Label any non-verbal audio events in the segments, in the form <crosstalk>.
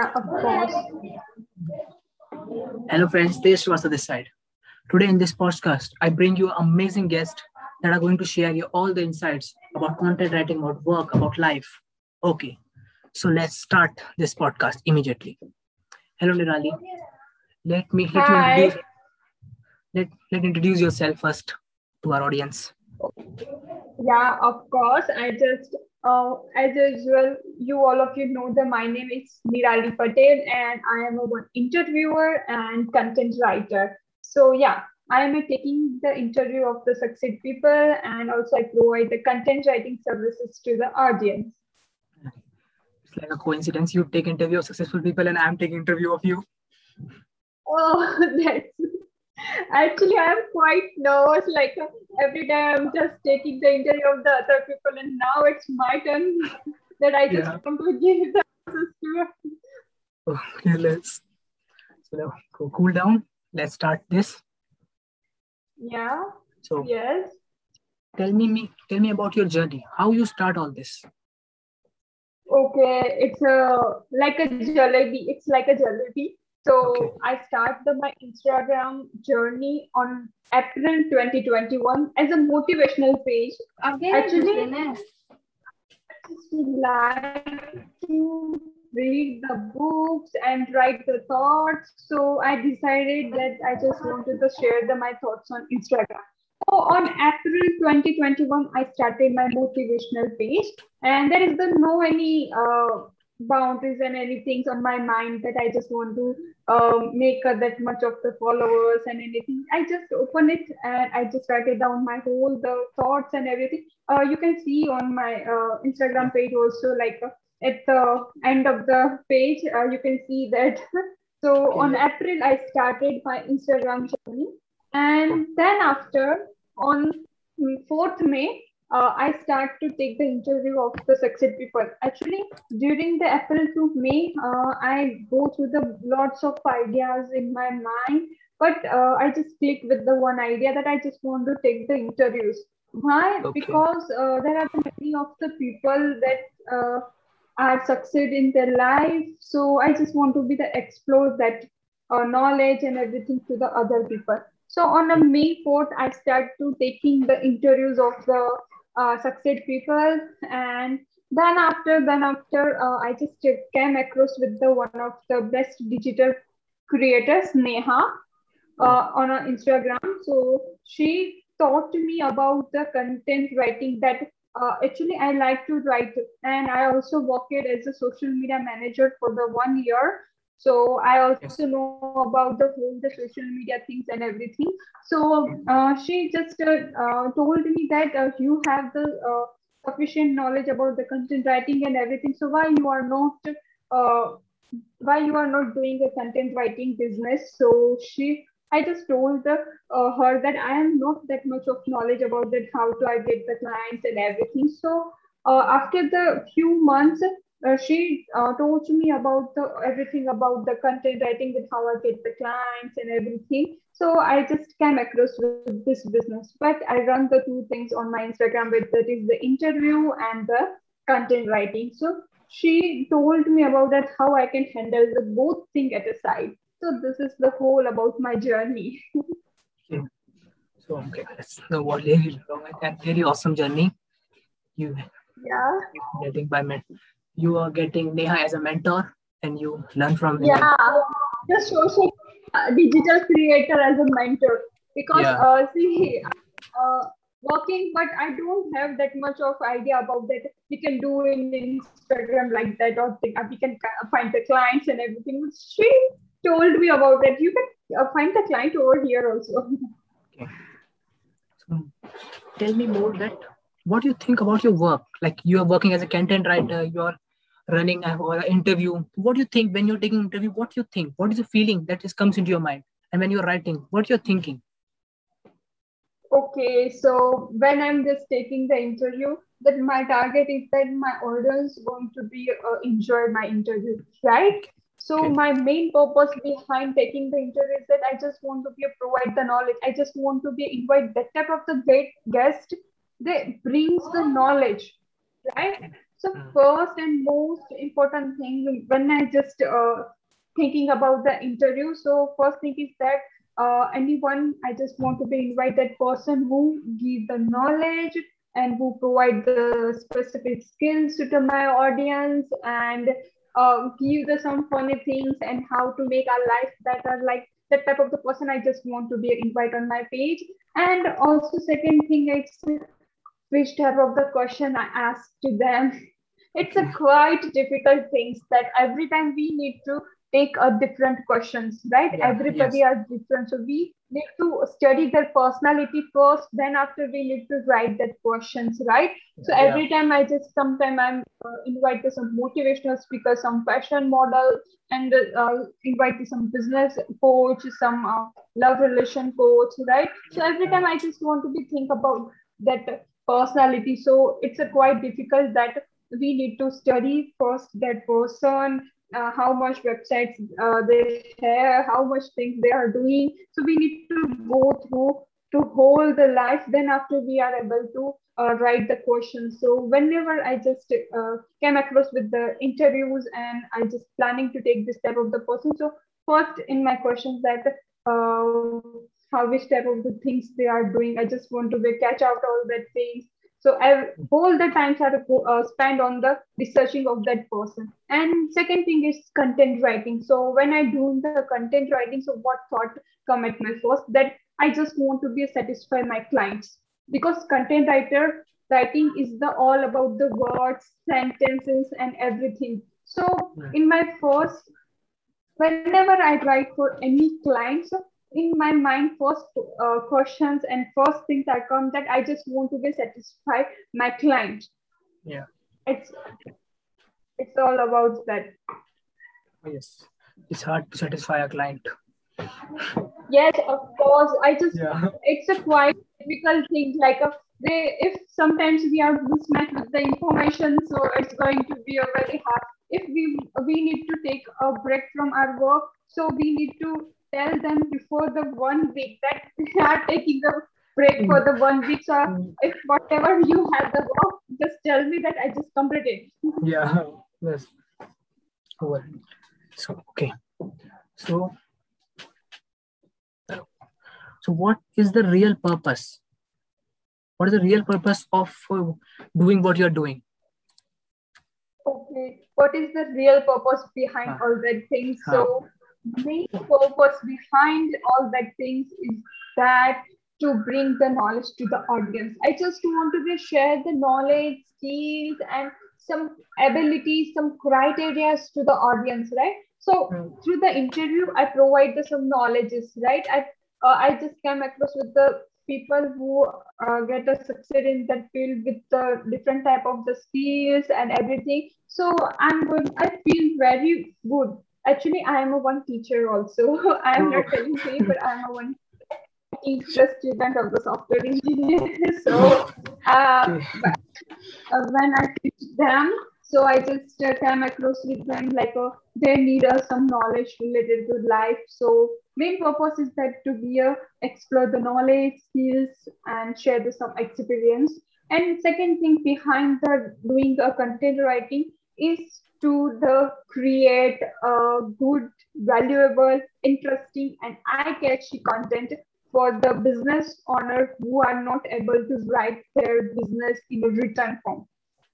of course. Hello, friends. This was the this side. Today in this podcast, I bring you amazing guests that are going to share you all the insights about content writing, about work, about life. Okay, so let's start this podcast immediately. Hello, Neerali. Let me let you Hi. introduce, let, let introduce yourself first to our audience. Yeah, of course. I just, uh, as usual, you all of you know that my name is Neerali Patel and I am a one interviewer and content writer. So yeah, I am taking the interview of the succeed people and also I provide the content writing services to the audience. It's like a coincidence. You take interview of successful people, and I'm taking interview of you. Oh, <laughs> that's actually I'm quite nervous. Like uh, every day I'm just taking the interview of the other people, and now it's my turn <laughs> that I just Yeah. want to <laughs> give the answers to. Okay, let's so now go cool down. Let's start this. Yeah. So Yes. tell me, me tell me about your journey. How you start all this? Okay. It's a like a jalebi. It's like a jalebi. So Okay. I started my Instagram journey on April 2021 as a motivational page. Again, Actually- Venus. just like to read the books and write the thoughts. So I decided that I just wanted to share the, my thoughts on Instagram. So on April 2021, I started my motivational page, and there is the no any uh, boundaries and anything on my mind that I just want to um, make uh, that much of the followers and anything. I just open it and I just write it down my whole the thoughts and everything uh, you can see on my uh, Instagram page also like uh, at the end of the page uh, you can see that <laughs> so Okay. on April I started my Instagram journey and then after on mm, 4th May uh, I start to take the interview of the succeed people actually during the April to May uh, I go through the lots of ideas in my mind but uh, I just click with the one idea that I just want to take the interviews why? Okay. Because uh, there are many of the people that uh, are succeed in their life. So I just want to be the explore that uh, knowledge and everything to the other people. So on a May 4th, I start to taking the interviews of the uh, succeed people, and then after then after uh, I just came across with the one of the best digital creators, Neha, uh, on her Instagram. So she taught me about the content writing that uh, actually I like to write, and I also worked as a social media manager for the one year. So I also Yes. know about the whole the social media things and everything. So uh, she just uh, uh, told me that uh, you have the uh, sufficient knowledge about the content writing and everything. So why you are not uh, why you are not doing a content writing business? So she I just told the, uh, her that I am not that much of knowledge about that how to I get the clients and everything. So uh, after the few months, uh, she uh, told me about the everything about the content writing and how I get the clients and everything. So I just came across with this business. But I run the two things on my Instagram with that is the interview and the content writing. So she told me about that how I can handle the both thing at a side. So this is the whole about my journey. <laughs> So okay, that's the really long and very awesome journey. You Yeah. getting by men. You are getting Neha as a mentor, and you learn from him. Yeah. Social uh, digital creator as a mentor because Yeah. uh, see uh, working, but I don't have that much of idea about that. We can do in Instagram like that, or we can find the clients and everything. She told me about that You can uh, find the client over here also. Okay. So tell me more that what do you think about your work? Like you are working as a content writer, you are running or an interview. What do you think when you're taking interview? What do you think? What is the feeling that just comes into your mind? And when you're writing, what you're thinking? Okay, so when I'm just taking the interview, that my target is that my audience going to be uh, enjoy my interview, right? So Okay. my main purpose behind taking the interview is that I just want to be a provide the knowledge. I just want to be invite that type of the great guest that brings the knowledge, right? So mm. first and most important thing when I just uh, thinking about the interview. So first thing is that uh, anyone I just want to be invite that person who give the knowledge and who provide the specific skills to my audience and uh, give the some funny things and how to make our life better like that type of the person i just want to be invite on my page and also second thing it's which type of the question i ask to them it's a quite difficult things that every time we need to take a different questions right? Yeah, everybody yes. are different so we need to study their personality first then after we need to write that questions right? So yeah. every time i just sometimes i'm uh, invite to some motivational speaker some fashion model and uh, invite to some business coach some uh, love relation coach right? So every time i just want to be think about that personality. So it's a quite difficult that we need to study first that person uh, how much websites uh, they share, how much things they are doing. So we need to go through to hold the life. Then after we are able to uh, write the questions. So whenever I just uh, came across with the interviews and I just planning to take this type of the person. So first in my questions that uh, how which type of the things they are doing. I just want to catch out all that things so I, all the times I to uh, spend on the researching of that person. And second thing is content writing. So when I do the content writing, so what thought come at my first that I just want to be satisfy my clients because content writer writing is the all about the words, sentences, and everything. So in my first, whenever I write for any client, so in my mind first uh, questions and first things that come that i just want to be satisfied my client. Yeah. It's it's all about that. Yes. It's hard to satisfy a client. Yes of course. I just yeah. it's a quite difficult thing. Like a they if sometimes we are mismatched with the information so it's going to be a very hard. If we we need to take a break from our work so we need to tell them before the one week that they are taking the break for the one week. So if whatever you have the work, just tell me that I just completed. Yeah. Yes. Over. So okay. So so what is the real purpose? What is the real purpose of uh, doing what you're doing? Okay. What is the real purpose behind ah. all that things? Ah. So main purpose behind all that things is that to bring the knowledge to the audience. I just want to share the knowledge, skills, and some abilities, some criteria to the audience, right? So mm. through the interview, I provide the some knowledges, right? I uh, I just came across with the people who uh, get a success in that field with the different type of the skills and everything. So I'm going. I feel very good Actually, I am a one teacher also. <laughs> I am not telling you, but I am a one teacher student of the software engineer. <laughs> so uh, uh, when I teach them, so I just uh, across with them like uh, they need uh, some knowledge related to life. So main purpose is that to be a explore the knowledge, skills, and share the some experience. And second thing behind the doing a content writing is to the create a good, valuable, interesting, and eye-catchy content for the business owner who are not able to write their business in a written form.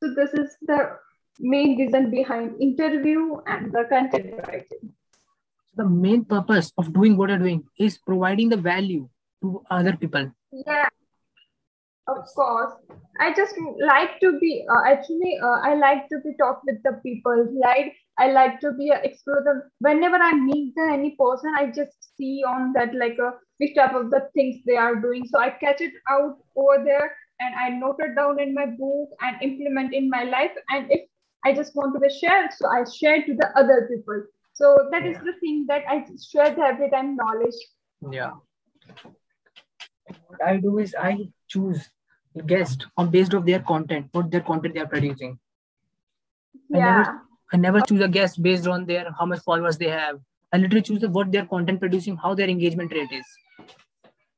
So this is the main reason behind interview and the content writing. The main purpose of doing what you're doing is providing the value to other people. Yeah, of course. I just like to be uh, actually uh, I like to be talk with the people, right? I like to be uh, explore them. Whenever I meet the, any person, I just see on that like a uh, which type of the things they are doing. So I catch it out over there and I note it down in my book and implement in my life. And if I just want to be shared, so I share to the other people. So that yeah. is the thing that I share the every time knowledge. Yeah. What I do is I choose guest on based of their content, what their content they are producing. Yeah. I never, I never choose a guest based on their how much followers they have. I literally choose the, what their content producing, how their engagement rate is.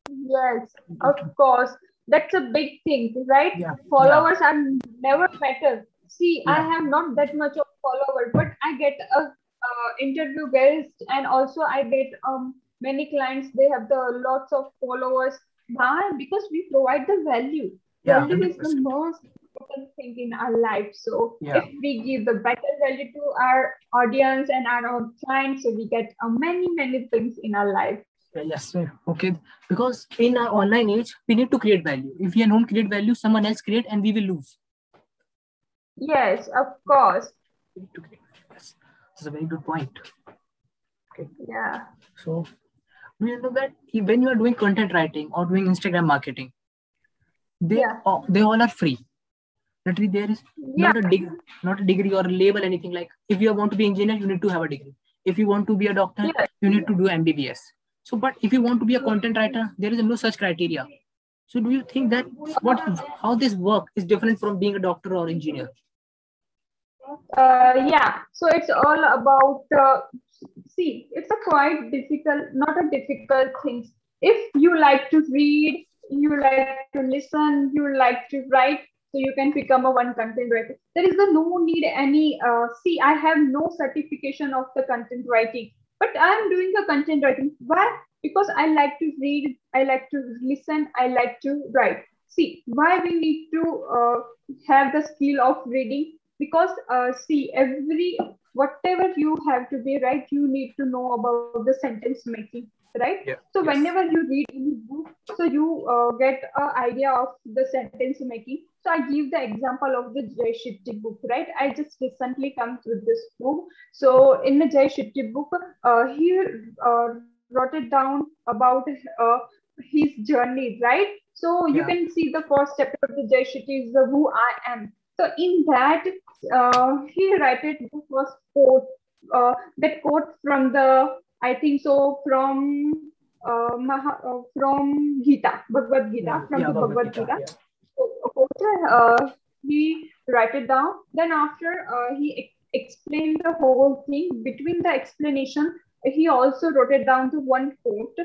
Yes, of course. That's a big thing, right? Yeah. Followers yeah. are never better. See, yeah. I have not that much of follower, but I get a uh, interview guest, and also I get um many clients. They have the lots of followers. Why? Because we provide the value. Yeah, value 100%. is the most important thing in our life. So yeah. if we give the better value to our audience and our clients, so we get uh, many many things in our life. Yes, sir. Okay. Because in our online age, we need to create value. If we don't create value, someone else create and we will lose. Yes, of course. Yes. That's a very good point. Okay. Yeah. So we know that when you are doing content writing or doing Instagram marketing, they yeah. all, they all are free. Literally, there is yeah. not a degree, not a degree or a label, anything like. If you want to be engineer, you need to have a degree. If you want to be a doctor, yeah. you need to do MBBS so, but if you want to be a content writer, there is no such criteria. So, do you think that what how this work is different from being a doctor or engineer? Uh, yeah. So it's all about. Uh, see, it's a quite difficult, not a difficult thing. If you like to read, you like to listen, you like to write, so you can become a one content writer. There is no need any. Uh, see, I have no certification of the content writing but i'm doing the content writing why because i like to read i like to listen i like to write see why we need to uh, have the skill of reading because uh, see every whatever you have to be right you need to know about the sentence making right yeah. so yes. whenever you read any book so you uh, get an idea of the sentence making so i give the example of the jay shetty book right i just recently come with this book so in the jay shetty book uh, he uh, wrote it down about uh, his journey right so you yeah. can see the first chapter of the jay shetty is the who i am so in that uh, he wrote it the first quote uh, that quote from the I think so from uh, Maha, uh, from Gita, Bhagavad Gita, yeah, from yeah, the Bhagavad Gita. Gita. Yeah. uh, he write it down. Then after uh, he ex- explained the whole thing. Between the explanation, he also wrote it down to one quote.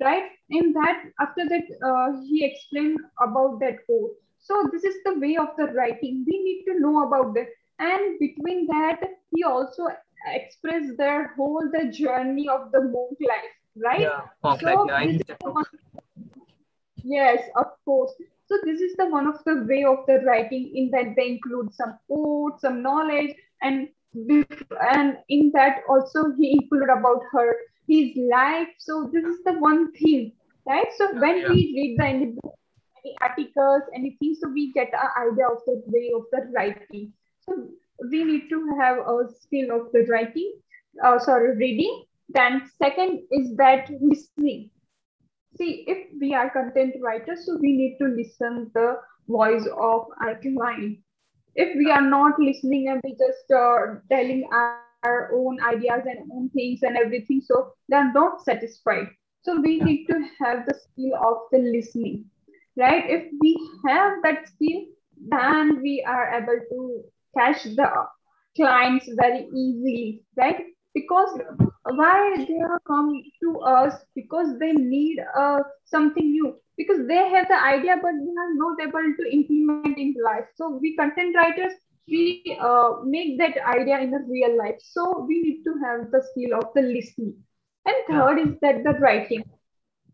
Right in that, after that, uh, he explained about that quote. So this is the way of the writing. We need to know about that. And between that, he also express their whole the journey of the monk life, right? Yeah, so like, yes, of course. So this is the one of the way of the writing in that they include some quotes, some knowledge, and and in that also he included about her his life. So this is the one thing, right? So when yeah. we read the any articles, anything, so we get an idea of the way of the writing. So we need to have a skill of the writing, uh, sorry, reading. Then second is that listening. See, if we are content writers, so we need to listen the voice of our client. If we are not listening and we just uh, telling our, our own ideas and own things and everything, so they're not satisfied. So we need to have the skill of the listening, right? If we have that skill, then we are able to catch the clients very easily, right? Because why they are come to us? Because they need uh, something new. Because they have the idea but they are not able to implement in life. So we content writers we uh, make that idea in the real life. So we need to have the skill of the listening. And third is that the writing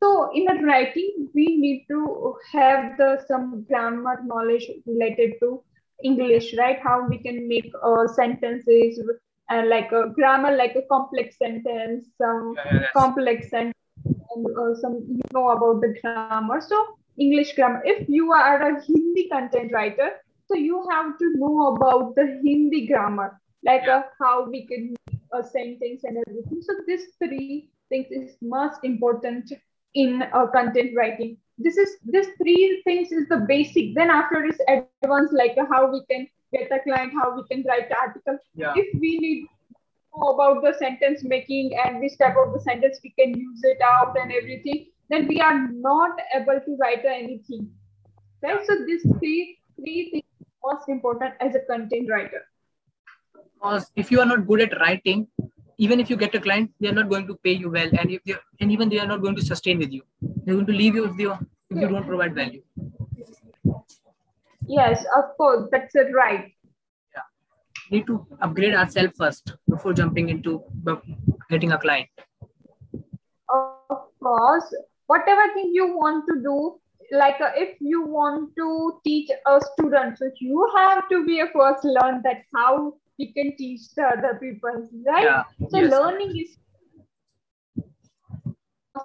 so in the writing we need to have the some grammar knowledge related to English, right? How we can make uh, sentences and uh, like a grammar, like a complex sentence, some yeah, yeah, complex sentence, and uh, some you know about the grammar. So English grammar. If you are a Hindi content writer, so you have to know about the Hindi grammar, like yeah. uh, how we can make a sentence and everything. So these three things is most important in uh, content writing. This is this three things is the basic. Then after is advanced like how we can get a client how we can write the article. Yeah. if we need know about the sentence making and which type of the sentence we can use it out and everything then we are not able to write anything. Right? So these three three things most important as a content writer. Because if you are not good at writing even if you get a client, they are not going to pay you well, and if they and even they are not going to sustain with you. They're going to leave you if you if you don't provide value. Yes, of course, that's it, right. Yeah. need to upgrade ourselves first before jumping into getting a client. Of course, whatever thing you want to do, like uh, if you want to teach a student, so you have to be a first learn that how you can teach the other people, right? Yeah. So yes. learning is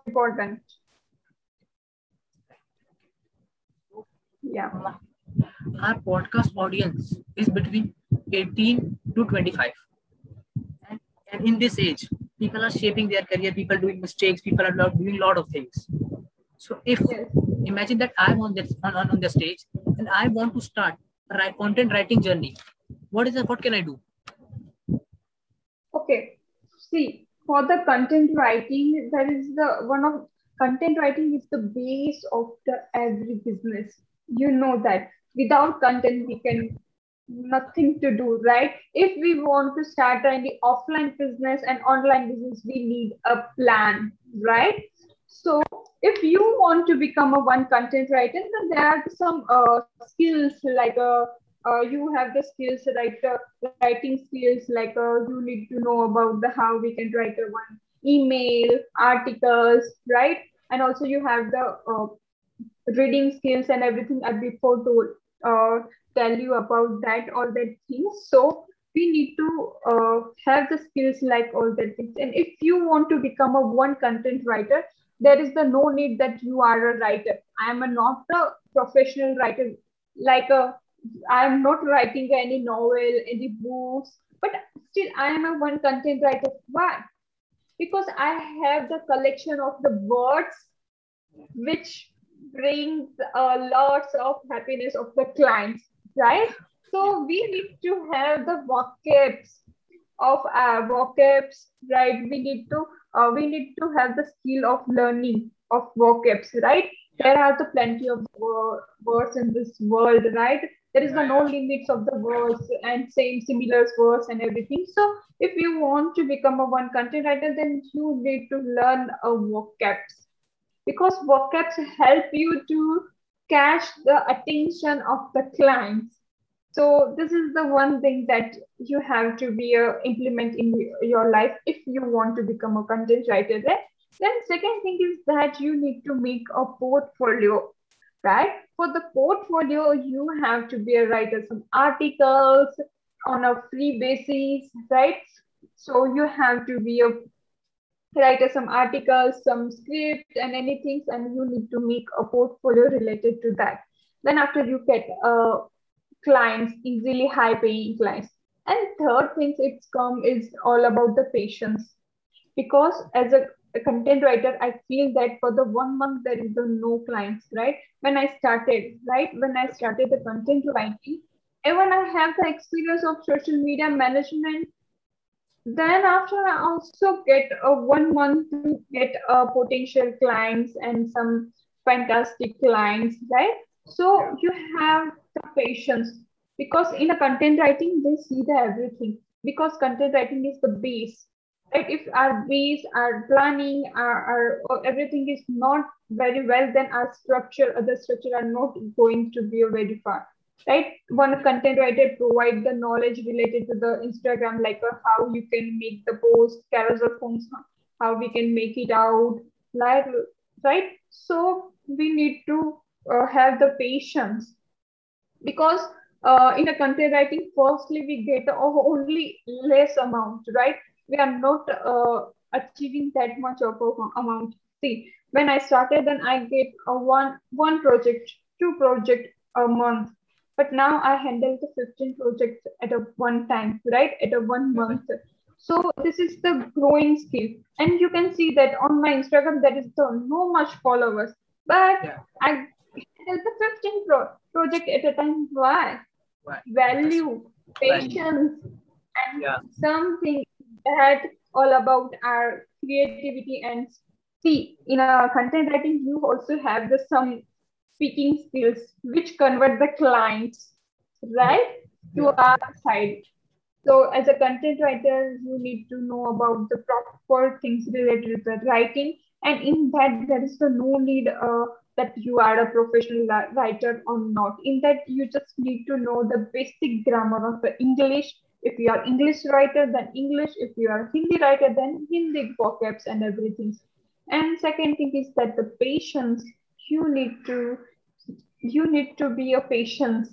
important. Yeah. Our podcast audience is between 18 to 25. And, and in this age, people are shaping their career, people doing mistakes, people are doing a lot of things. So if yes. imagine that I'm on this on, on the stage and I want to start a content writing journey. What is it? What can I do? Okay. See, for the content writing, that is the one of content writing is the base of the every business. You know that without content we can nothing to do, right? If we want to start any offline business and online business, we need a plan, right? So if you want to become a one content writer, then there are some uh, skills like uh, uh, you have the skills like uh, writing skills like uh, you need to know about the how we can write a one email articles right? And also you have the uh, reading skills and everything I before told uh, tell you about that all that things. So we need to uh, have the skills like all that things. And if you want to become a one content writer there is the no need that you are a writer. I am a not a professional writer. Like a i am not writing any novel any books but still i am a one content writer why because i have the collection of the words which brings a lots of happiness of the clients right? So we need to have the vocabs of our vocabs, right? We need to uh, we need to have the skill of learning of vocabs, right? There are the plenty of words in this world, right? There is the no limits of the words and same similar words and everything. So if you want to become a one content writer, then you need to learn a vocabs because vocabs help you to catch the attention of the clients. So this is the one thing that you have to be uh, implement in your life if you want to become a content writer. Then second thing is that you need to make a portfolio, right? For the portfolio, you have to be a writer some articles on a free basis, right? So you have to be a writer some articles, some script and anything, and you need to make a portfolio related to that. Then after you get uh, clients, easily high paying clients. And third things it's come is all about the patience. Because as a, a content writer, I feel that for the one month there is the no clients, right? When I started, right? When I started the content writing, and when I have the experience of social media management, then after I also get a one month to get a potential clients and some fantastic clients, right? So you have the patience because in a content writing, they see the everything because content writing is the base. Right? If our base, our planning, our, our everything is not very well, then our structure, other structure are not going to be very far right? One content writer provide the knowledge related to the Instagram, like uh, how you can make the post, carousel forms, how we can make it out, like right? So we need to uh, have the patience because uh, in a content writing, firstly we get only less amount, right? We are not uh, achieving that much of a amount. See, when I started, then I get a one one project, two project a month but now I handle the 15 projects at a one time, right? At a one month. So this is the growing skill. And you can see that on my Instagram, there is no much followers, but yeah. I handle the 15 pro- project at a time. Why? Why? Value, patience, and yeah. something that all about our creativity and see in our content writing you also have the some speaking skills which convert the clients right to our side. So as a content writer you need to know about the proper things related to the writing. And in that there is no need uh, that you are a professional writer or not. In that you just need to know the basic grammar of the english If you are English writer, then English. If you are Hindi writer, then Hindi vocabs and everything. And second thing is that the patience you need to you need to be a patience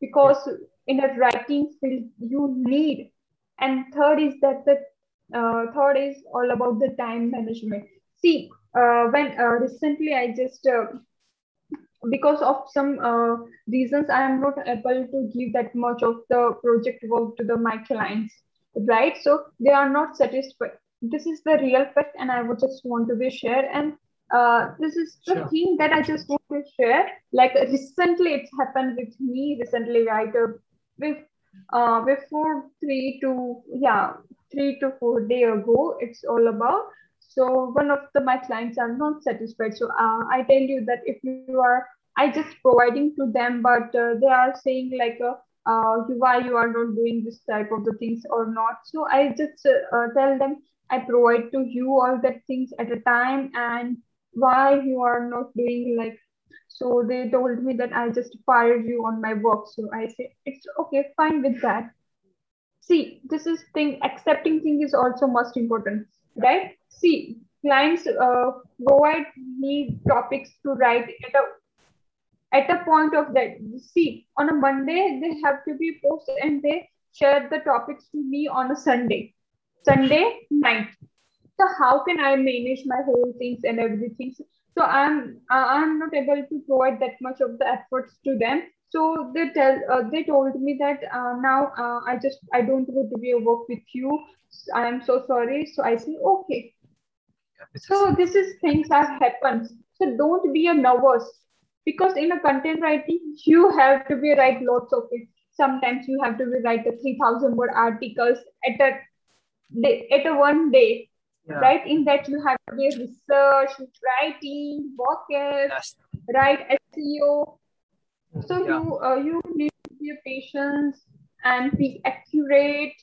because in a writing field you need. And third is that the uh, third is all about the time management. See, uh, when uh, recently I just uh, because of some uh, reasons i am not able to give that much of the project work to the my clients right? So they are not satisfied. This is the real fact and i would just want to be share and uh, this is the sure. thing that i just want to share. Like recently it's happened with me recently right uh, with uh before three to yeah three to four day ago it's all about. So one of the my clients are not satisfied. So uh, I tell you that if you are, I just providing to them, but uh, they are saying like, uh, uh, why you are not doing this type of the things or not. So I just uh, uh, tell them I provide to you all that things at a time and why you are not doing like. So they told me that I just fired you on my work. So I say it's okay, fine with that. See, this is thing accepting thing is also most important, right? See, clients uh, provide me topics to write at a at a point of that. See, on a Monday they have to be posted and they share the topics to me on a Sunday, Sunday night. So how can I manage my whole things and everything? So I'm I'm not able to provide that much of the efforts to them. So they tell uh, they told me that uh, now uh, I just I don't want to be a work with you. I am so sorry. So I say okay so this is things that happens. So don't be a nervous because in a content writing, you have to be write lots of it. Sometimes you have to be write a 3000 word articles at a day, at a one day. Yeah. Right? In that you have to be research, writing, vocab, yes. right? SEO. So yeah. you uh, you need to be patient and be accurate,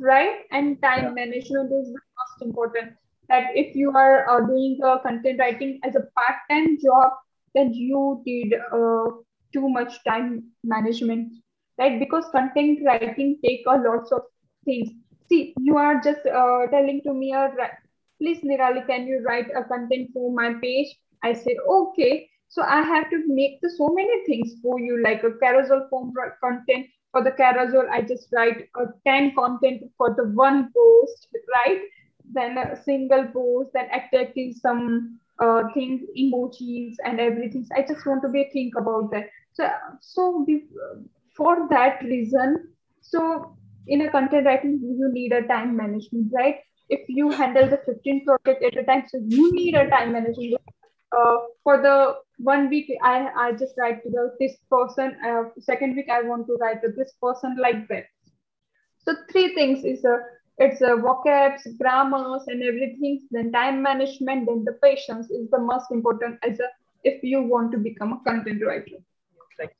right? And time yeah. management is the most important that if you are uh, doing uh, content writing as a part-time job, then you did uh, too much time management, right? Because content writing take a lots of things. See, you are just uh, telling to me, uh, please, Neerali, can you write a content for my page? I say, okay. So I have to make the, so many things for you, like a carousel form content. For the carousel, I just write a 10 content for the one post, right? then a single post, then attacking some uh, things, emojis and everything. I just want to be think about that. So, so for that reason, so in a content writing, you need a time management, right? If you handle the 15 project at a time, so you need a time management. Uh, for the one week, I, I just write to the this person. Uh, second week, I want to write to this person like that. So three things is a it's a vocabs, grammars, and everything. Then time management, then the patience is the most important as a if you want to become a content writer. Like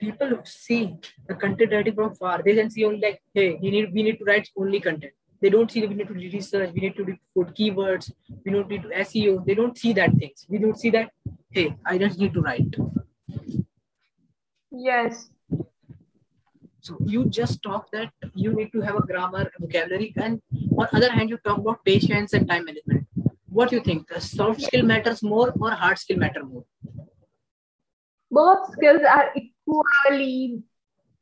people who see the content writing from far, they can see only like, hey, we need we need to write only content. They don't see we need to research, we need to put keywords, we don't need to SEO. They don't see that things. We don't see that, hey, I just need to write. Yes, you just talk that you need to have a grammar, vocabulary, and on other hand, you talk about patience and time management. What do you think? The soft skill matters more or hard skill matter more? Both skills are equally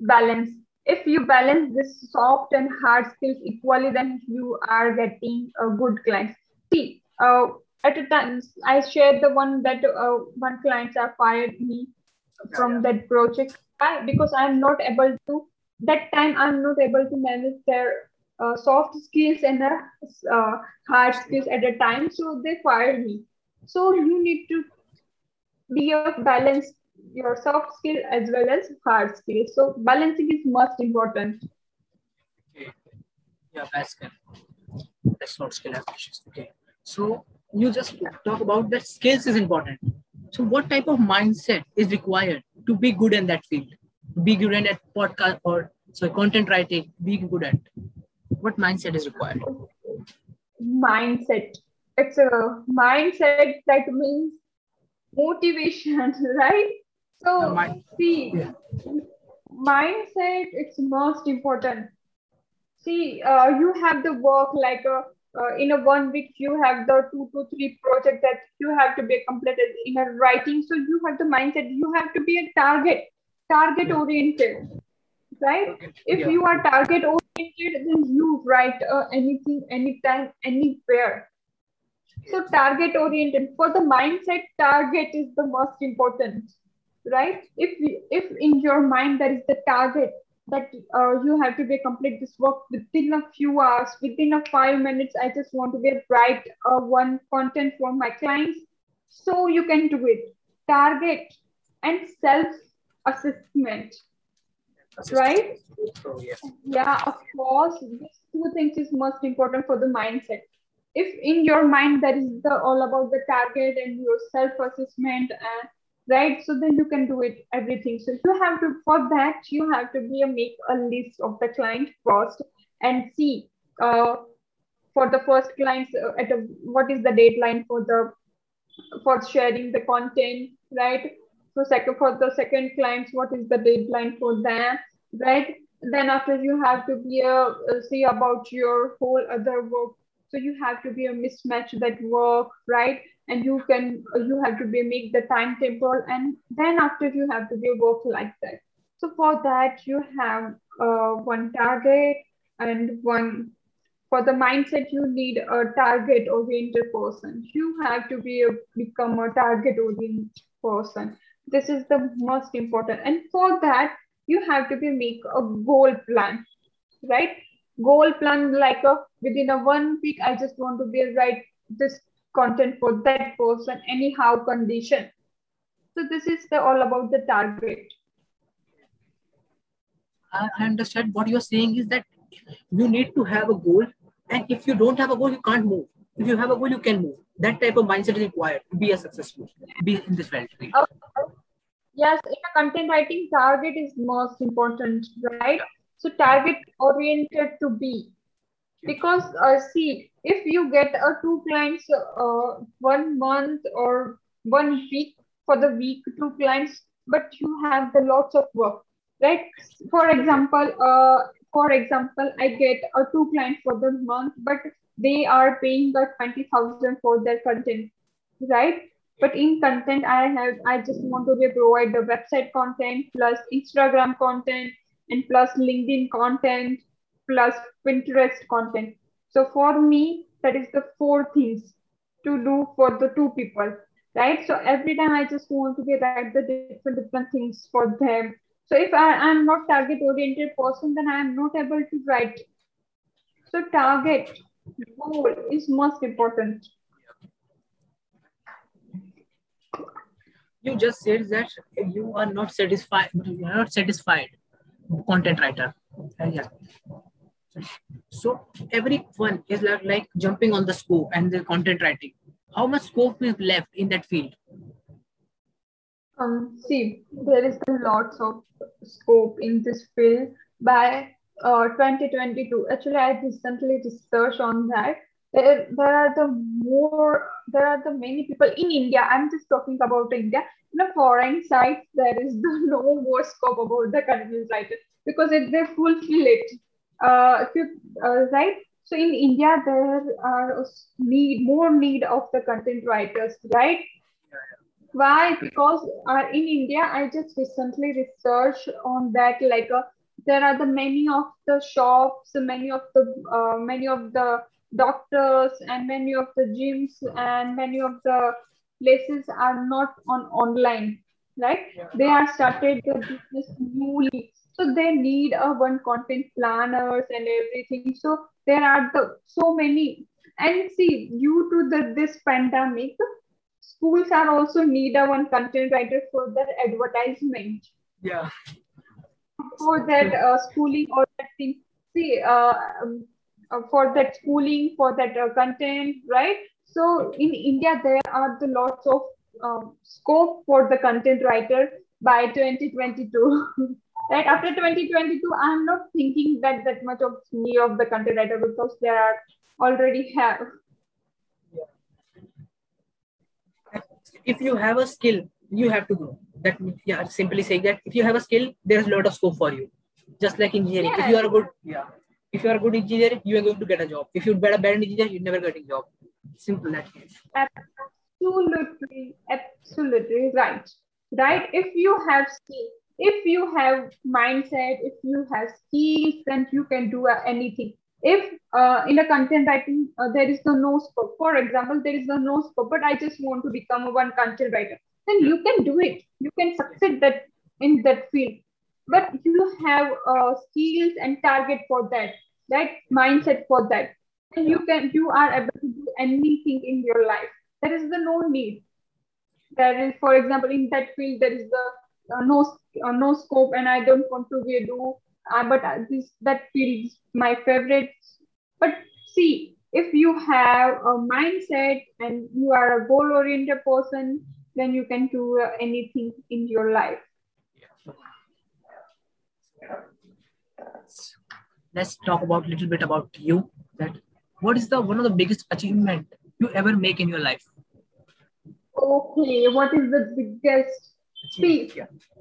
balanced. If you balance this soft and hard skills equally, then you are getting a good client. See, uh, at a time, I shared the one that uh, one clients have fired me from that project. Why? Because I'm not able to that time i'm not able to manage their uh, soft skills and the uh, hard skills at a time so they fired me. So you need to be a balance your soft skill as well as hard skills so balancing is most important. Okay. Yeah good. That's soft skill okay. So you just talk about that skills is important. So what type of mindset is required to be good in that field be good at podcast or so content writing, be good at. What mindset is required? Mindset. It's a mindset that means motivation, <laughs> right? So see, yeah. mindset it's most important. see uh, you have the work like a uh, in a one week you have the two to three project that you have to be completed in a writing so you have the mindset you have to be a target target oriented right? If Yeah. you are target oriented then you write uh, anything anytime anywhere. So target oriented for the mindset target is the most important right? If you, if in your mind there is the target that uh, you have to be complete this work within a few hours within a five minutes i just want to be write uh, one content for my clients so you can do it. Target and self assessment right So, yes. yeah, of course. These two things is most important for the mindset. If in your mind that is the all about the target and your self-assessment and right, so then you can do it everything. So you have to for that you have to be a make a list of the client first and see uh for the first clients uh, at a, what is the deadline for the for sharing the content, right? So second for the second clients, what is the deadline for them, right? Then after you have to be a see about your whole other work. So you have to be a mismatch that work, right? And you can you have to be make the timetable, and then after you have to be work like that. So for that you have uh, one target and one for the mindset you need a target oriented person you have to be a become a target oriented person this is the most important. And for that you have to be make a goal plan right? Goal plan like a within a one week i just want to be write this content for that person anyhow condition. So this is the all about the target. I understand what you're saying is that you need to have a goal, and if you don't have a goal, you can't move. If you have a goal, you can move. That type of mindset is required to be a successful, be in this field. Uh, yes in a content writing target is most important right so target oriented to be because uh, see if you get uh, two clients uh, one month or one week for the week two clients but you have the lots of work right for example uh, for example i get uh, two clients for the month but they are paying the 20000 for their content right? But in content i have i just want to provide the website content plus instagram content and plus linkedin content plus pinterest content. So for me that is the four things to do for the two people right? So every time i just want to be write the different different things for them. So if i am not target oriented person then i am not able to write. So target goal is most important You just said that you are not satisfied. You are not satisfied, content writer. Uh, yeah. So everyone is like, like jumping on the scope and the content writing. How much scope is left in that field? Um, see, there is lots of scope in this field by uh, 2022. Actually, I recently researched on that. There, there are the more, there are the many people in India. I'm just talking about India. In a foreign site, there is <laughs> the no more scope about the content writer because it, they fulfill it. Uh, if you, uh, right? So in India, there are need more need of the content writers, right? Why? Because uh, in India, I just recently researched on that. Like, uh, there are the many of the shops, many of the uh, many of the doctors, and many of the gyms, and many of the places are not on online, right? Yeah. They are started the business newly, so they need a one content planners and everything. So there are the so many, and see, due to the this pandemic schools are also need a one content writer for their advertisement Yeah. For that uh, schooling or that thing. See uh, um, uh, for that schooling for that uh, content right? So in india there are the lots of um, scope for the content writer by 2022 <laughs> right? After 2022 i'm not thinking that that much of need of the content writer because there are already have. If you have a skill, you have to grow. That means, yeah, simply saying that if you have a skill, there is a lot of scope for you. Just like engineering. If you are a good, yeah. if you are a good engineer, you are going to get a job. If you're a bad engineer, you're never getting a job. Simple that is. Absolutely, absolutely right. Right. If you have if you have mindset, if you have skills, then you can do uh, anything. If uh, in a content writing uh, there is no no scope, for example, there is no no scope, but I just want to become a one content writer, then you can do it. You can succeed that in that field. But you have uh, skills and target for that, that mindset for that, and you can you are able to do anything in your life. There is the no need. There is, for example, in that field there is the uh, no uh, no scope and i don't want to be a do uh, but this that feels my favorite but see if you have a mindset and you are a goal oriented person then you can do uh, anything in your life let's talk about a little bit about you that what is the one of the biggest achievement you ever make in your life okay what is the biggest See,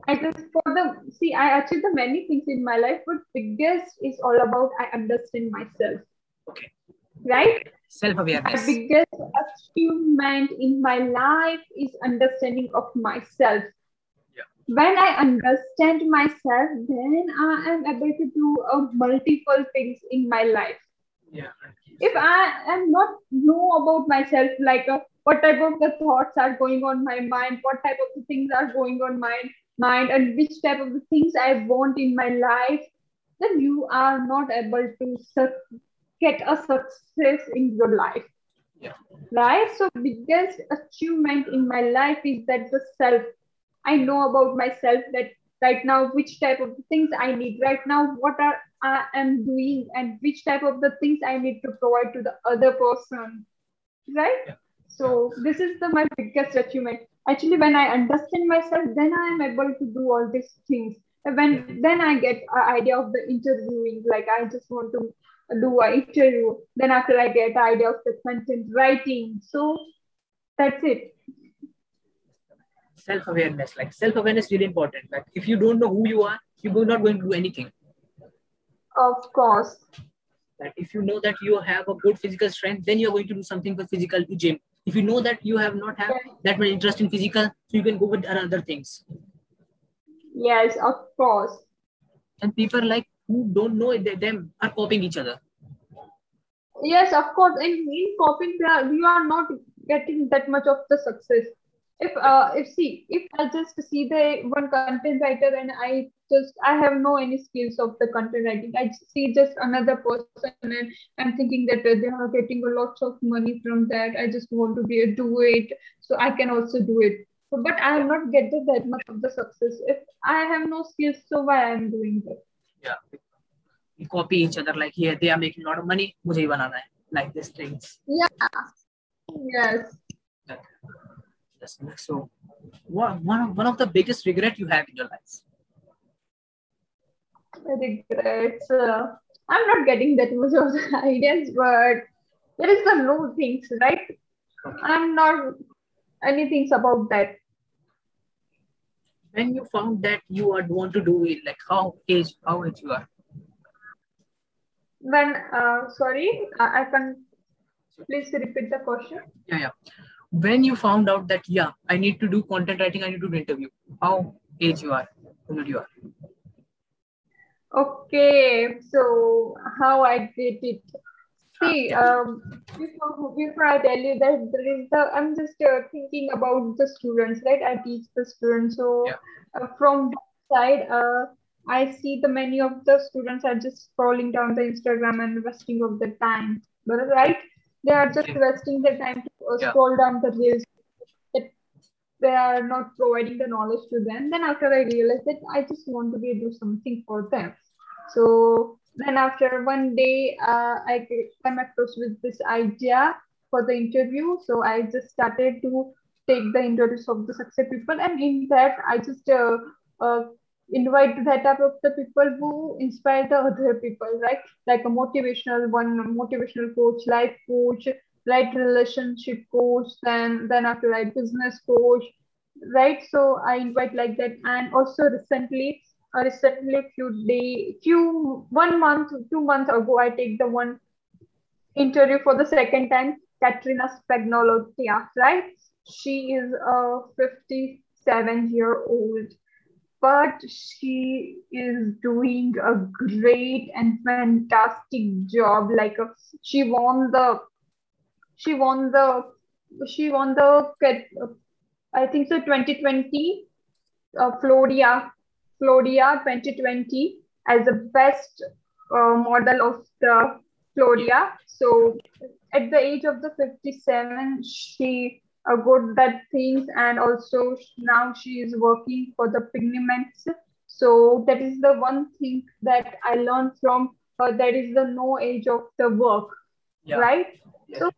I just for the see, I achieved the many things in my life, but biggest is all about I understand myself. Okay. Right? Self-awareness. My biggest achievement in my life is understanding of myself. Yeah. When I understand myself, then I am able to do uh, multiple things in my life. Yeah. If I am not know about myself, like a what type of the thoughts are going on my mind, what type of the things are going on my mind, and which type of the things I want in my life, then you are not able to get a success in your life. Yeah. Right? So biggest achievement in my life is that the self. I know about myself that right now which type of things I need right now, what are I am doing, and which type of the things I need to provide to the other person. Right? Yeah. So this is the my biggest achievement. Actually, when I understand myself, then I am able to do all these things. When then I get an idea of the interviewing, like I just want to do an interview. Then after I get idea of the content writing. So that's it. Self-awareness, like self-awareness, really important. Like if you don't know who you are, you're not going to do anything. Of course. That if you know that you have a good physical strength, then you're going to do something for physical gym if you know that you have not have that much interest in physical so you can go with other things yes of course and people like who don't know it, them are copying each other. Yes of course. And in copying you are not getting that much of the success. If uh if see if i just see the one content writer and i just i have no any skills of the content writing. I see just another person and i'm thinking that they are getting a lot of money from that. I just want to be a do it. So i can also do it. So, but i am not getting that much of the success. If i have no skills so why i'm doing that yeah. We copy each other like here they are making a lot of money mujhe banana hai like these things. Yeah. Yes. So what one of, one of the biggest regret you have in your life? Regrets. Uh, I'm not getting that much of the <laughs> ideas, but there is the no things, right? I'm not anything about that. When you found that you would want to do it, like how age, how age you are? When, uh, sorry, I, I can please repeat the question. Yeah, yeah. When you found out that yeah, I need to do content writing, I need to do interview. How age you are? How old you are? Okay, so how I did it. See, um, before, before I tell you that there is the, I'm just uh, thinking about the students, right? I teach the students. So yeah. uh, from that side, uh, I see the many of the students are just scrolling down the Instagram and wasting of the time, but right? They are just wasting their time to uh, scroll yeah. down the reels they are not providing the knowledge to them then after i realized that i just want to be do something for them so then after one day, uh, I came across with this idea for the interview. So I just started to take the interviews of the success people, and in that I just uh, uh, invite that type of the people who inspire the other people, right? Like a motivational one, motivational coach, life coach, right relationship coach, then then after right business coach, right? So I invite like that, and also recently recently few day few one month two months ago i take the one interview for the second time katrina spagnolotia right? She is a 57 year old but she is doing a great and fantastic job like a, she won the she won the she won the i think so 2020 uh, Florida Florida 2020 as the best uh, model of the Florida. So at the age of the 57, she uh, got that things and also now she is working for the pigments. So that is the one thing that I learned from her. That is the no age of the work, yeah. right? Yeah. So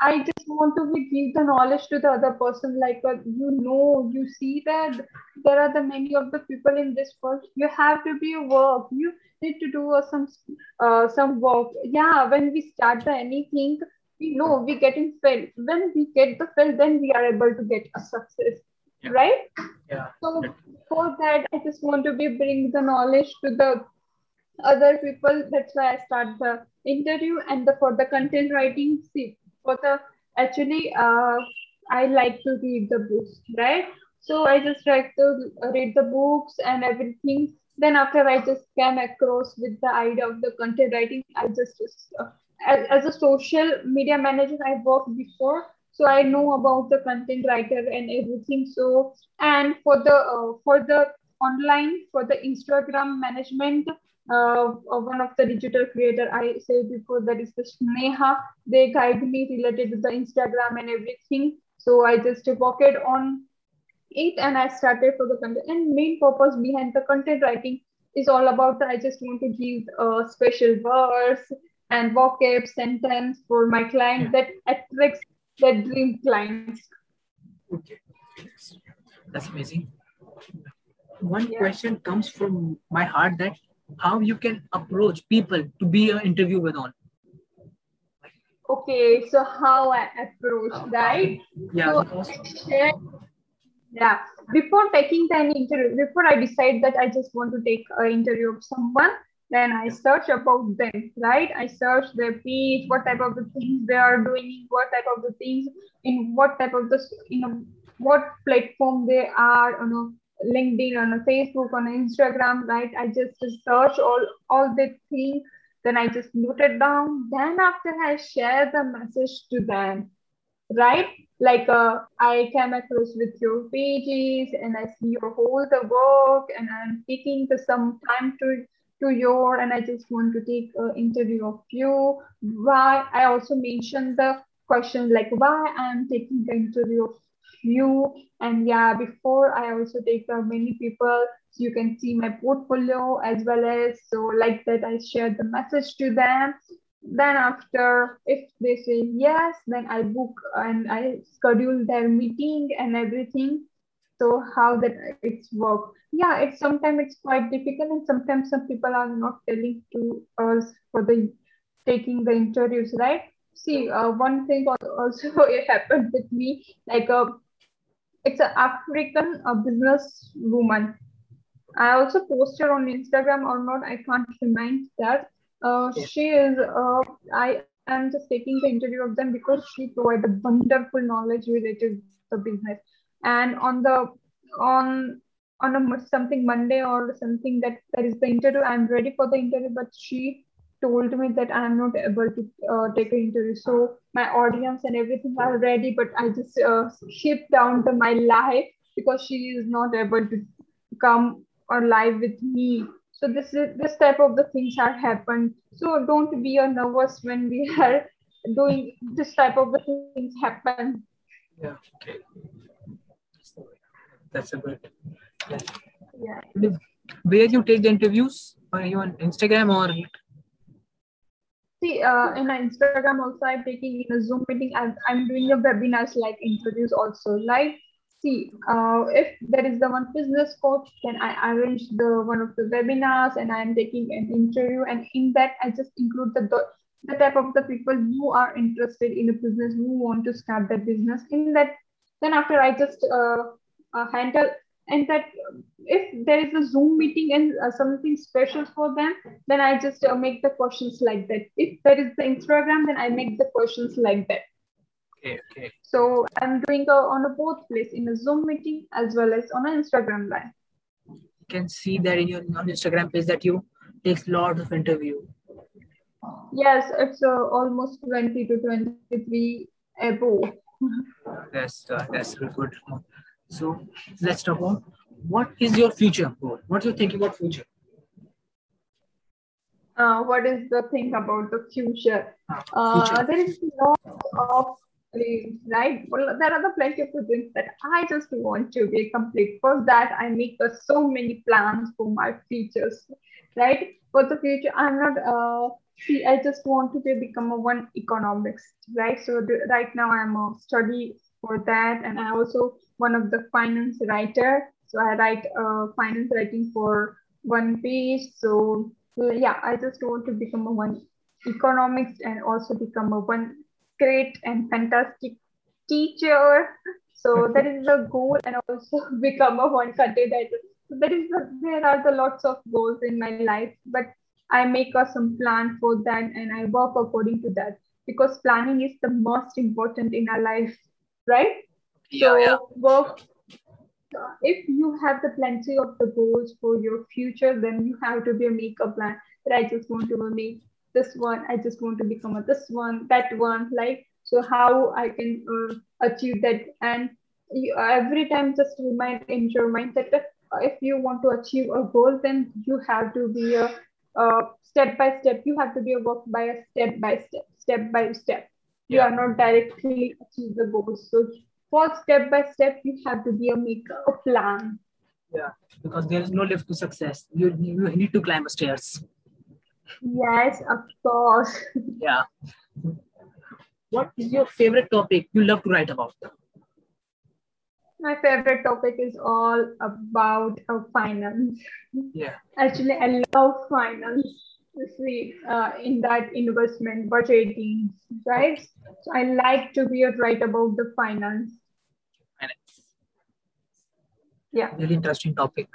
I just want to give the knowledge to the other person. Like uh, you know, you see that there are the many of the people in this world. You have to be a work. You need to do uh, some uh, some work. Yeah, when we start the anything, we know we getting fail. When we get the fail, then we are able to get a success. Yeah. Right? Yeah. So for that, I just want to be bring the knowledge to the other people. That's why I start the interview and the for the content writing. See, for the actually uh, I like to read the books, right? So I just like to read the books and everything. Then after I just came across with the idea of the content writing, I just, uh, as, as a social media manager, I worked before, so I know about the content writer and everything. So and for the uh, for the online for the Instagram management, uh, one of the digital creator I said before that is the Sneha. They guide me related to the Instagram and everything. So I just worked on it and I started for the content. And main purpose behind the content writing is all about I just want to give a special verse and vocab sentence for my client that attracts that dream clients. Okay, that's amazing. One yeah. question comes from my heart that how you can approach people to be an interview with on okay so how i approach right? Yeah so, yeah before taking the interview before i decide that i just want to take an interview of someone then i search about them right? I search their page what type of the things they are doing what type of the things in what type of the you know what platform they are you know LinkedIn, on a Facebook, on Instagram, right? I just search all all the things, then I just note it down. Then after I share the message to them, right? Like uh, I came across with your pages and I see your whole the work and I'm taking the, some time to to your and I just want to take an interview of you. Why I also mentioned the question like why I'm taking the interview of you. And yeah before i also take many people. So you can see my portfolio as well as so like that i share the message to them. Then after if they say yes then i book and i schedule their meeting and everything. So how that it's work. Yeah it's sometimes it's quite difficult and sometimes some people are not telling to us for the taking the interviews right? See uh, one thing <laughs> also it happened with me. Like a uh, it's an African uh, business woman. I also posted on Instagram or not, I can't remind that. Uh, she is, uh, I am just taking the interview of them because she provided wonderful knowledge related to the business. And on the, on, on a, something Monday or something that there is the interview, I'm ready for the interview, but she told me that I am not able to uh, take an interview. So my audience and everything are ready, but I just uh, down to my life because she is not able to come or live with me. So this is this type of the things are happened. So don't be a nervous when we are doing this type of the things happen. Yeah. Okay. That's a good. Yeah. Where you take the interviews? Are you on Instagram or See, uh, in Instagram also, I'm taking in a Zoom meeting. I'm, I'm doing a webinars like introduce also. Like, see, uh, if there is the one business coach, then I arrange the one of the webinars and I'm taking an interview. And in that, I just include the the type of the people who are interested in a business, who want to start that business. In that, then after I just uh, uh, handle and that if there is a zoom meeting and uh, something special for them then i just uh, make the questions like that. If there is the instagram then i make the questions like that. Okay okay. So i'm doing a, on a both place in a zoom meeting as well as on an instagram live you can see that in your on instagram page that you takes lot of interview. Yes it's uh, almost 20 to 23 above. That's uh, that's good so let's talk about what is your future goal? What do you think about future? Uh, what is the thing about the future? Uh, future. There is lot of dreams, right? Well, there are the plenty of dreams that I just want to be complete. For that, I make uh, so many plans for my futures, right? For the future, I'm not. Uh, see, I just want to be, become a one economics, right? So the, right now, I'm a study for that, and I also one of the finance writer so I write uh, finance writing for one page. So yeah, I just want to become a one economics and also become a one great and fantastic teacher. So <laughs> that is the goal, and also <laughs> become a one content writer. So there is the, there are the lots of goals in my life, but I make a some plan for that and I work according to that because planning is the most important in our life, right? Yeah, so yeah. work if you have the plenty of the goals for your future, then you have to be a makeup plan that I just want to make this one, I just want to become a this one, that one, like so how I can uh, achieve that. And you, every time just remind in your mind that if, you want to achieve a goal, then you have to be a uh, step by step. You have to be a work by a step by step, step by step. You are not directly achieve the goals. So for step by step, you have to be a maker, a plan. Yeah, because there is no lift to success. You you need to climb stairs. Yes, of course. <laughs> Yeah. What is your favorite topic you love to write about? My favorite topic is all about uh, finance. Yeah. Actually, I love finance. See, uh, in that investment budgeting, right? So I like to be a write about the finance. Finance. Yeah. Really interesting topic.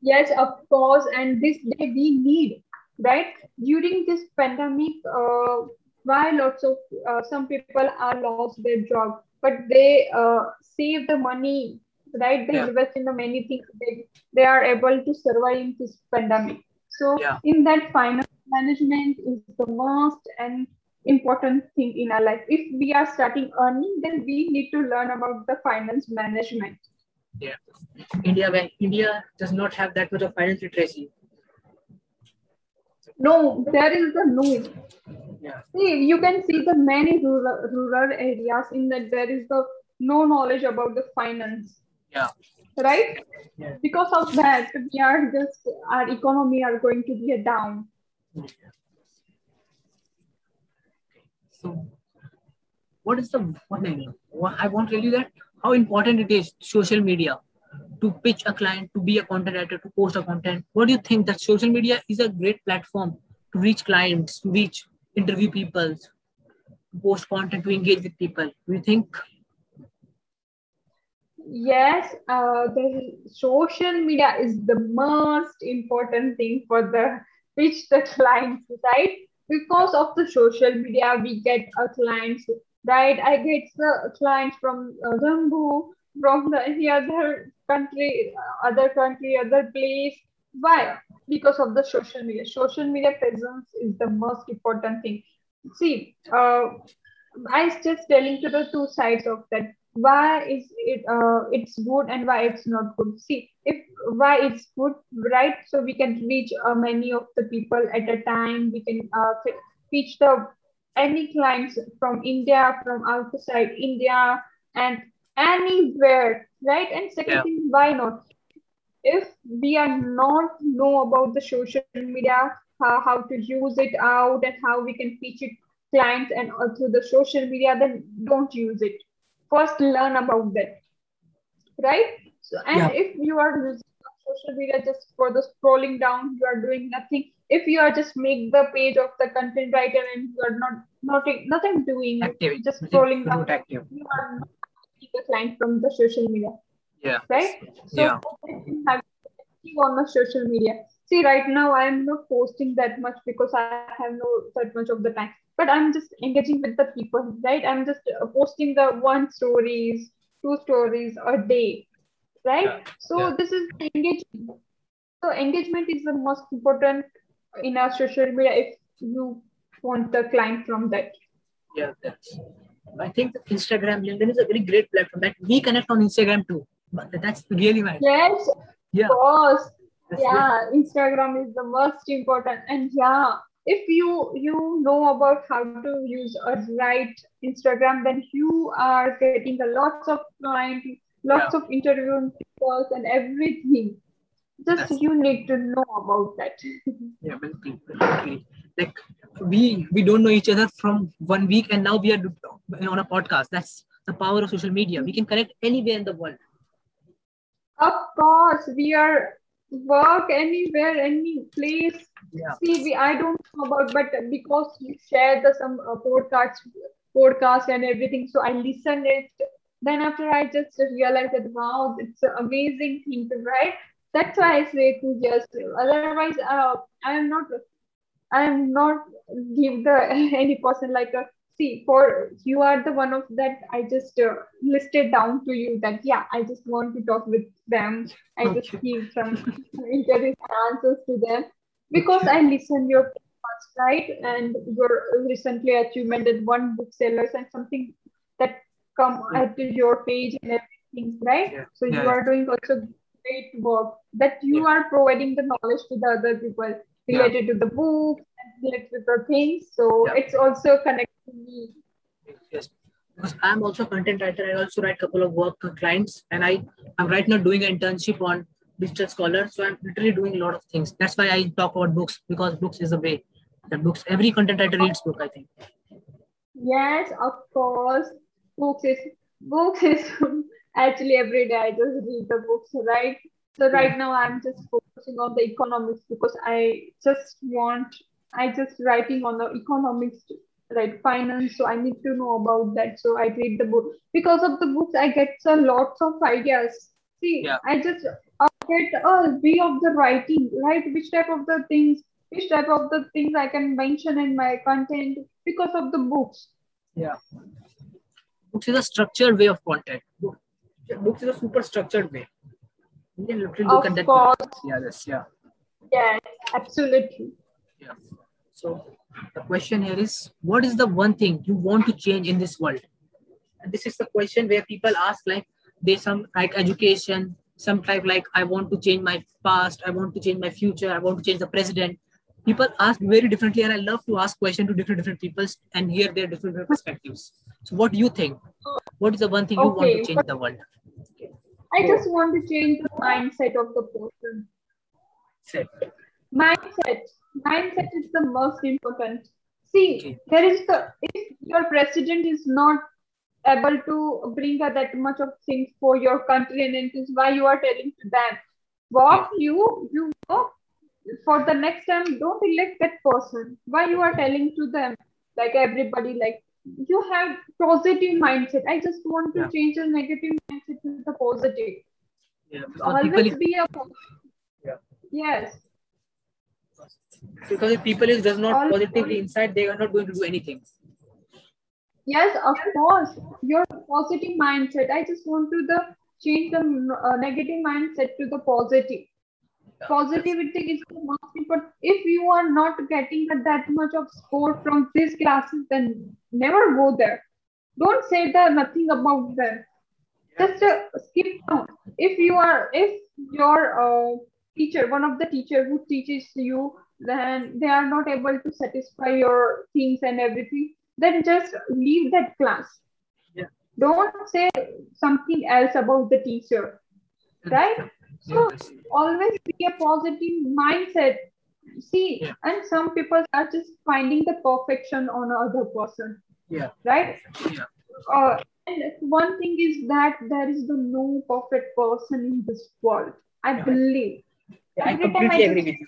Yes, of course. And this day we need, right? During this pandemic, uh, why lots of uh, some people are lost their job, but they uh, save the money, right? They Yeah. invest in the many things. They, they are able to survive in this pandemic. So Yeah. in that finance management is the most and important thing in our life. If we are starting earning, then we need to learn about the finance management. Yeah. India, where India does not have that much of finance literacy. No, there is the no. Yeah. See, you can see the many rural, rural areas in that there is the no knowledge about the finance, Yeah. right? Yeah. Because of that, we are just our economy are going to be a down. So, what is the one thing I want to tell you that how important it is social media to pitch a client, to be a content writer, to post a content. What do you think that social media is a great platform to reach clients, to reach interview people, to post content, to engage with people? Do you think? Yes, uh, the social media is the most important thing for the pitch the <laughs> clients, right? Because of the social media, we get our clients, right? I get the clients from uh, from the any other country, uh, other country, other place. Why? Because of the social media. Social media presence is the most important thing. See, uh, I was just telling to the two sides of that. Why is it uh, it's good and why it's not good? See, if why it's good, right? So we can reach uh, many of the people at a time. We can uh, reach the any clients from India, from outside India, and anywhere, right? And second Yeah. thing, why not? If we are not know about the social media, how, how to use it out, and how we can teach it clients and through the social media, then don't use it. First, learn about that, right? So, and Yeah. if you are using social media just for the scrolling down, you are doing nothing. If you are just make the page of the content writer and you are not nothing nothing doing, Active. just scrolling down, active. you are not getting the client from the social media. Yeah. Right? So Yeah. you have on the social media. See, right now I'm not posting that much because I have no that much of the time. But I'm just engaging with the people, right? I'm just uh, posting the one stories, two stories a day, right? Yeah. So Yeah. this is engagement. So engagement is the most important in our social media if you want the client from that. Yeah, that's. I think Instagram, LinkedIn is a very great platform that we connect on Instagram too. But that's really nice. Yes, Yeah. of course. That's yeah instagram is the most important and yeah if you you know about how to use a right instagram then you are getting a lots of clients, lots of interview calls and everything just That's- you need to know about that <laughs> Yeah, basically, basically. Like we we don't know each other from one week, and now we are on a podcast. That's the power of social media. We can connect anywhere in the world. of course we are work anywhere any place. Yeah. see we i don't know about but because you share the some uh, podcast podcast and everything so i listen it. Then after i just realized that wow it's an amazing thing to write. That's why i say to just otherwise uh, i am not i am not give the <laughs> any person like a see for you are the one of that i just uh, listed down to you that yeah i just want to talk with them i just Okay. give some <laughs> interview answers to them because I listened your podcast, right? And your recently achievement at one booksellers and something that come Yeah. at your page and everything, right? Yeah. So you Yeah, yeah. are doing also great work that you are providing the knowledge to the other people related to the book and related to the things. So it's also connecting me. Yes. Because I'm also a content writer. I also write a couple of work for clients, and I I'm right now doing an internship on digital scholar. So I'm literally doing a lot of things. That's why I talk about books because books is the way. That books. Every content writer reads book. I think. Yes, of course. Books is books is <laughs> actually every day I just read the books, right? So right now I'm just focusing on the economics because I just want I just writing on the economics, right? Finance. So I need to know about that. So I read the book. Because of the books, I get a lots of ideas. See, Yeah. I just uh, get a way of the writing, right? Which type of the things, which type of the things I can mention in my content because of the books. Yeah. Books is a structured way of content. Book- Books is a super structured way. You can literally look Of at that. course. Yeah. Yes. Yeah. Yes, absolutely. Yeah. So the question here is, what is the one thing you want to change in this world? And this is the question where people ask, like, they some like education, some type like, I want to change my past, I want to change my future, I want to change the president. People ask very differently, and I love to ask questions to different different people and hear their different, different perspectives. So, what do you think? What is the one thing you want to change the world? I just want to change the mindset of the person. Say. Mindset. Mindset is the most important. See, Okay. there is the if your president is not able to bring that much of things for your country and it is why you are telling to them. What you you know for the next time don't elect that person. Why you are telling to them like everybody like you have positive mindset. I just want to Yeah. change the negative mindset to the positive. Yeah, because people Always be a Yeah. yes. Because if people is does not All- positively inside, they are not going to do anything. Yes, of course. Your positive mindset. I just want to the change the uh, negative mindset to the positive. Positivity is the most important. If you are not getting that much of score from these classes, then never go there. Don't say the nothing about them. Just uh, skip down. If you are, if your uh, teacher, one of the teacher who teaches you, then they are not able to satisfy your things and everything, then just leave that class. Yeah. Don't say something else about the teacher, right? So always be a positive mindset. See, Yeah. and some people are just finding the perfection on other person, Yeah. right? Yeah. Uh, and one thing is that there is the no perfect person in this world. I Yeah. believe. Yeah, I completely agree with you.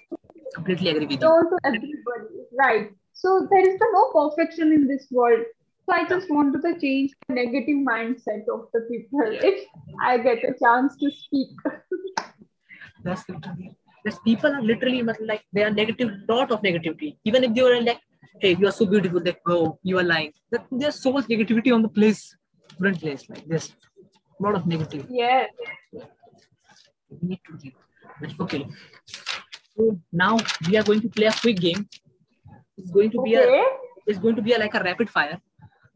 Completely agree with you. told everybody, right? So there is the no perfection in this world. So I just want to change the negative mindset of the people if I get a chance to speak. <laughs> That's literally. Yes, people are literally like they are negative lot of negativity. Even if they are like, hey, you are so beautiful, they go, you are lying. There's so much negativity on the place, different place like this. A lot of negativity. Yeah. We need to. <laughs> Okay. So now we are going to play a quick game. It's going to be okay. a it's going to be a, like a rapid fire.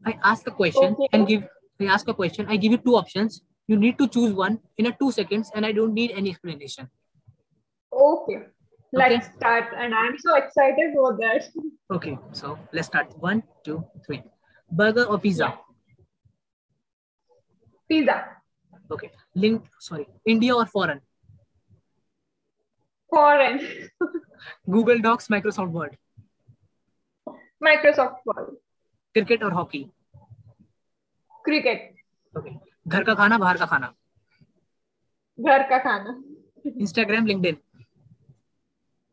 I ask a question okay. and give I ask a question. I give you two options. You need to choose one in a two seconds, and I don't need any explanation. Okay. Let's okay. start. And I'm so excited for that. <laughs> Okay. So let's start. One, two, three. Burger or pizza? Pizza. Okay. Link, sorry. India or foreign? Foreign. Google Docs, Microsoft Word. Microsoft Word. Cricket or hockey? Cricket. Okay. घर का खाना बाहर का खाना घर का खाना Instagram, LinkedIn.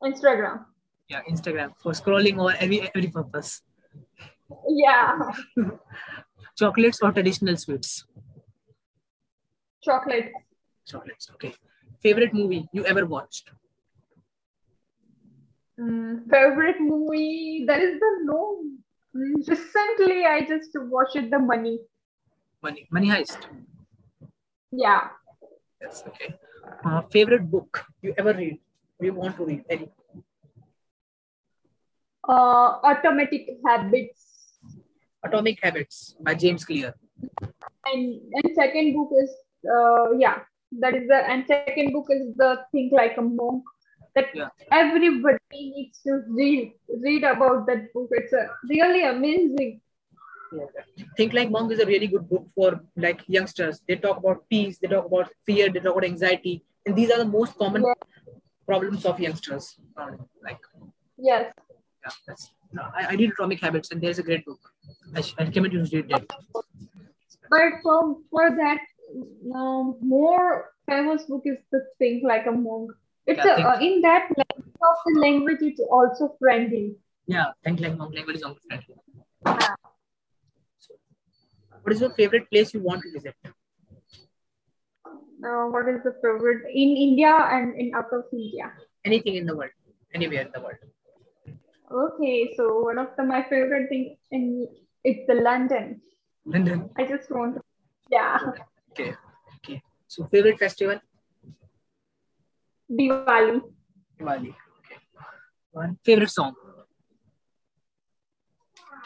Instagram. Yeah, Instagram for scrolling or every every purpose. Yeah. Chocolates or traditional sweets? Chocolate. Chocolates. Okay. Favorite movie you ever watched? Mm, favorite movie? There is the no. Mm, recently, I just watched The Money. Money. Money Heist. Yeah. Yes. Okay. Uh, favorite book you ever read? you want to read? Any? Uh, Atomic Habits. Atomic Habits by James Clear. And and second book is uh, yeah that is the and second book is the Think Like a Monk that yeah. everybody needs to read read about that book. It's a really amazing. Yeah. Think Like Monk is a really good book for like youngsters. They talk about peace, they talk about fear, they talk about anxiety, and these are the most common yeah problems of youngsters. like yes, yeah, that's. I, I read Atomic Habits, and there's a great book. I, I recommend you to read that. But for for that, um, more famous book is the Think Like a Monk. It's yeah, a, uh, in that language of the language, it's also friendly. Yeah, Think Like a language is also friendly. Yeah. So, what is your favorite place you want to visit? uh, what is the favorite in India and in out of India? Anything in the world, anywhere in the world. Okay, so one of the, my favorite thing in it's the London. London. I just want, to, yeah. Okay, okay. So favorite festival? Diwali. Diwali. Okay. One favorite song.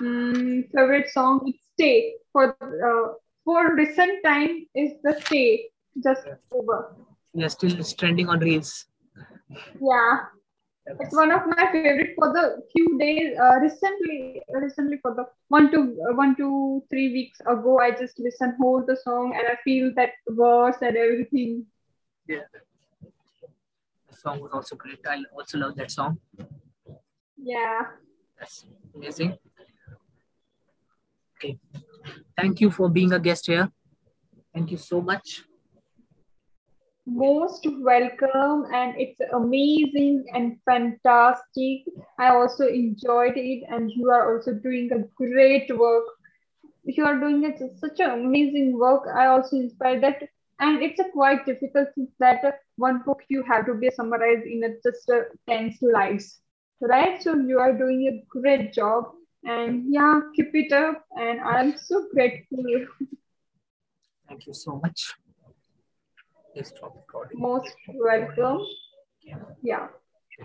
Mm, favorite song is Stay. For uh, for recent time is the Stay just over. Yeah, still trending on reels. Yeah, it's one of my favorite for the few days. Uh, recently, recently for the one to uh, one to three weeks ago, I just listen whole the song and I feel that verse and everything. Yeah, the song was also great. I also love that song. Yeah, that's amazing. Okay, thank you for being a guest here. Thank you so much most welcome and it's amazing and fantastic. I also enjoyed it and you are also doing a great work. You are doing it such an amazing work. I also inspired that and it's a quite difficult that one book you have to be summarized in a, just a 10 slides right so you are doing a great job and yeah keep it up and i'm so grateful thank you so much stop recording. Most welcome. Yeah.